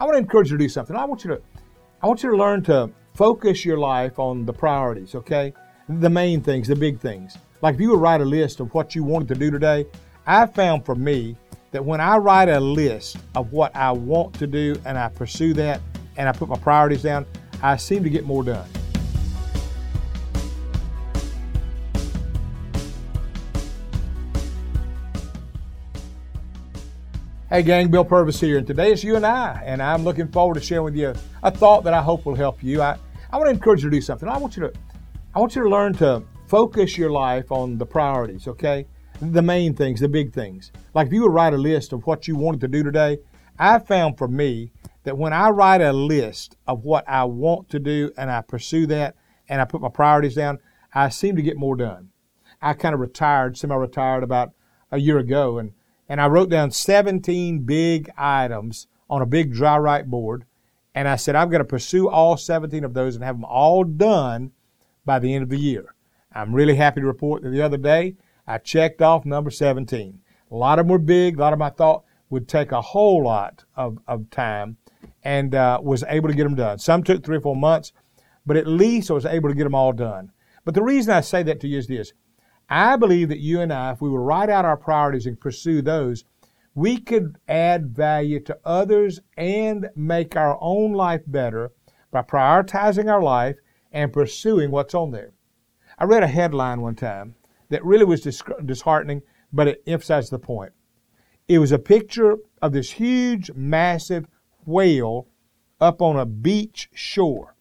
I want to encourage you to do something. I want you to, I want you to learn to focus your life on the priorities. Okay, the main things, the big things. Like if you would write a list of what you wanted to do today, I found for me that when I write a list of what I want to do and I pursue that and I put my priorities down, I seem to get more done. Hey gang, Bill Purvis here, and today it's you and I, and I'm looking forward to sharing with you a thought that I hope will help you. I, I want to encourage you to do something. I want you to I want you to learn to focus your life on the priorities, okay? The main things, the big things. Like if you would write a list of what you wanted to do today, I found for me that when I write a list of what I want to do and I pursue that and I put my priorities down, I seem to get more done. I kind of retired, semi retired about a year ago, and and I wrote down 17 big items on a big dry write board. And I said, I'm going to pursue all 17 of those and have them all done by the end of the year. I'm really happy to report that the other day I checked off number 17. A lot of them were big. A lot of them I thought would take a whole lot of, of time and uh, was able to get them done. Some took three or four months, but at least I was able to get them all done. But the reason I say that to you is this I believe that you and I, if we would write out our priorities and pursue those, we could add value to others and make our own life better by prioritizing our life and pursuing what's on there. I read a headline one time that really was disheartening, but it emphasized the point. It was a picture of this huge, massive whale up on a beach shore.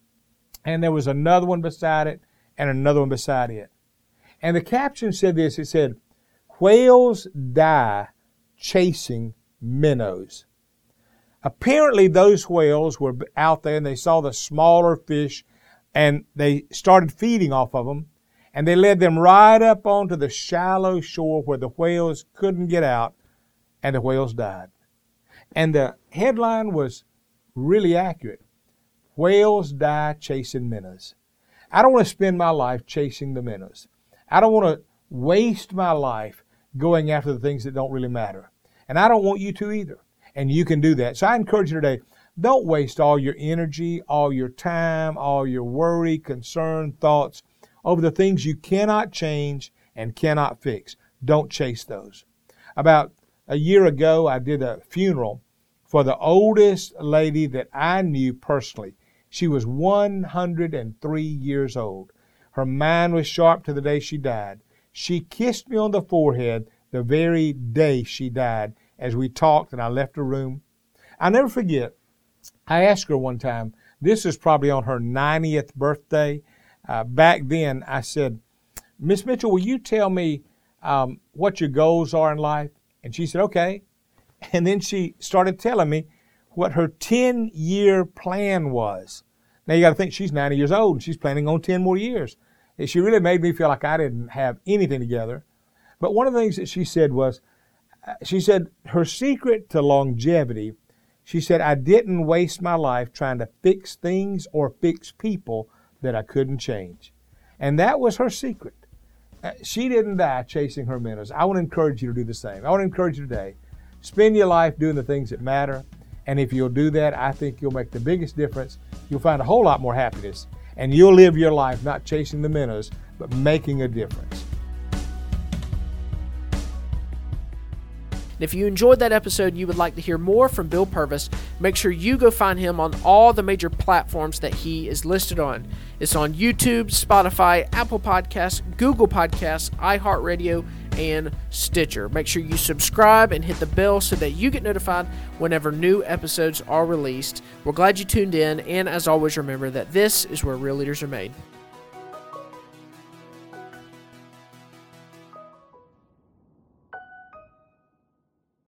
And there was another one beside it and another one beside it. And the caption said this it said, Whales die chasing minnows. Apparently, those whales were out there and they saw the smaller fish and they started feeding off of them. And they led them right up onto the shallow shore where the whales couldn't get out and the whales died. And the headline was really accurate. Whales die chasing minnows. I don't want to spend my life chasing the minnows. I don't want to waste my life going after the things that don't really matter. And I don't want you to either. And you can do that. So I encourage you today don't waste all your energy, all your time, all your worry, concern, thoughts over the things you cannot change and cannot fix. Don't chase those. About a year ago, I did a funeral for the oldest lady that I knew personally. She was 103 years old. Her mind was sharp to the day she died. She kissed me on the forehead the very day she died as we talked and I left her room. I'll never forget, I asked her one time, this was probably on her 90th birthday. Uh, back then, I said, Miss Mitchell, will you tell me um, what your goals are in life? And she said, okay. And then she started telling me what her 10 year plan was. Now you got to think she's 90 years old and she's planning on 10 more years. She really made me feel like I didn't have anything together. But one of the things that she said was, uh, she said her secret to longevity, she said, I didn't waste my life trying to fix things or fix people that I couldn't change. And that was her secret. Uh, she didn't die chasing her minnows. I want to encourage you to do the same. I want to encourage you today. Spend your life doing the things that matter. And if you'll do that, I think you'll make the biggest difference you'll find a whole lot more happiness, and you'll live your life not chasing the minnows, but making a difference. if you enjoyed that episode and you would like to hear more from Bill Purvis, make sure you go find him on all the major platforms that he is listed on. It's on YouTube, Spotify, Apple Podcasts, Google Podcasts, iHeartRadio, and Stitcher. Make sure you subscribe and hit the bell so that you get notified whenever new episodes are released. We're glad you tuned in, and as always, remember that this is where real leaders are made.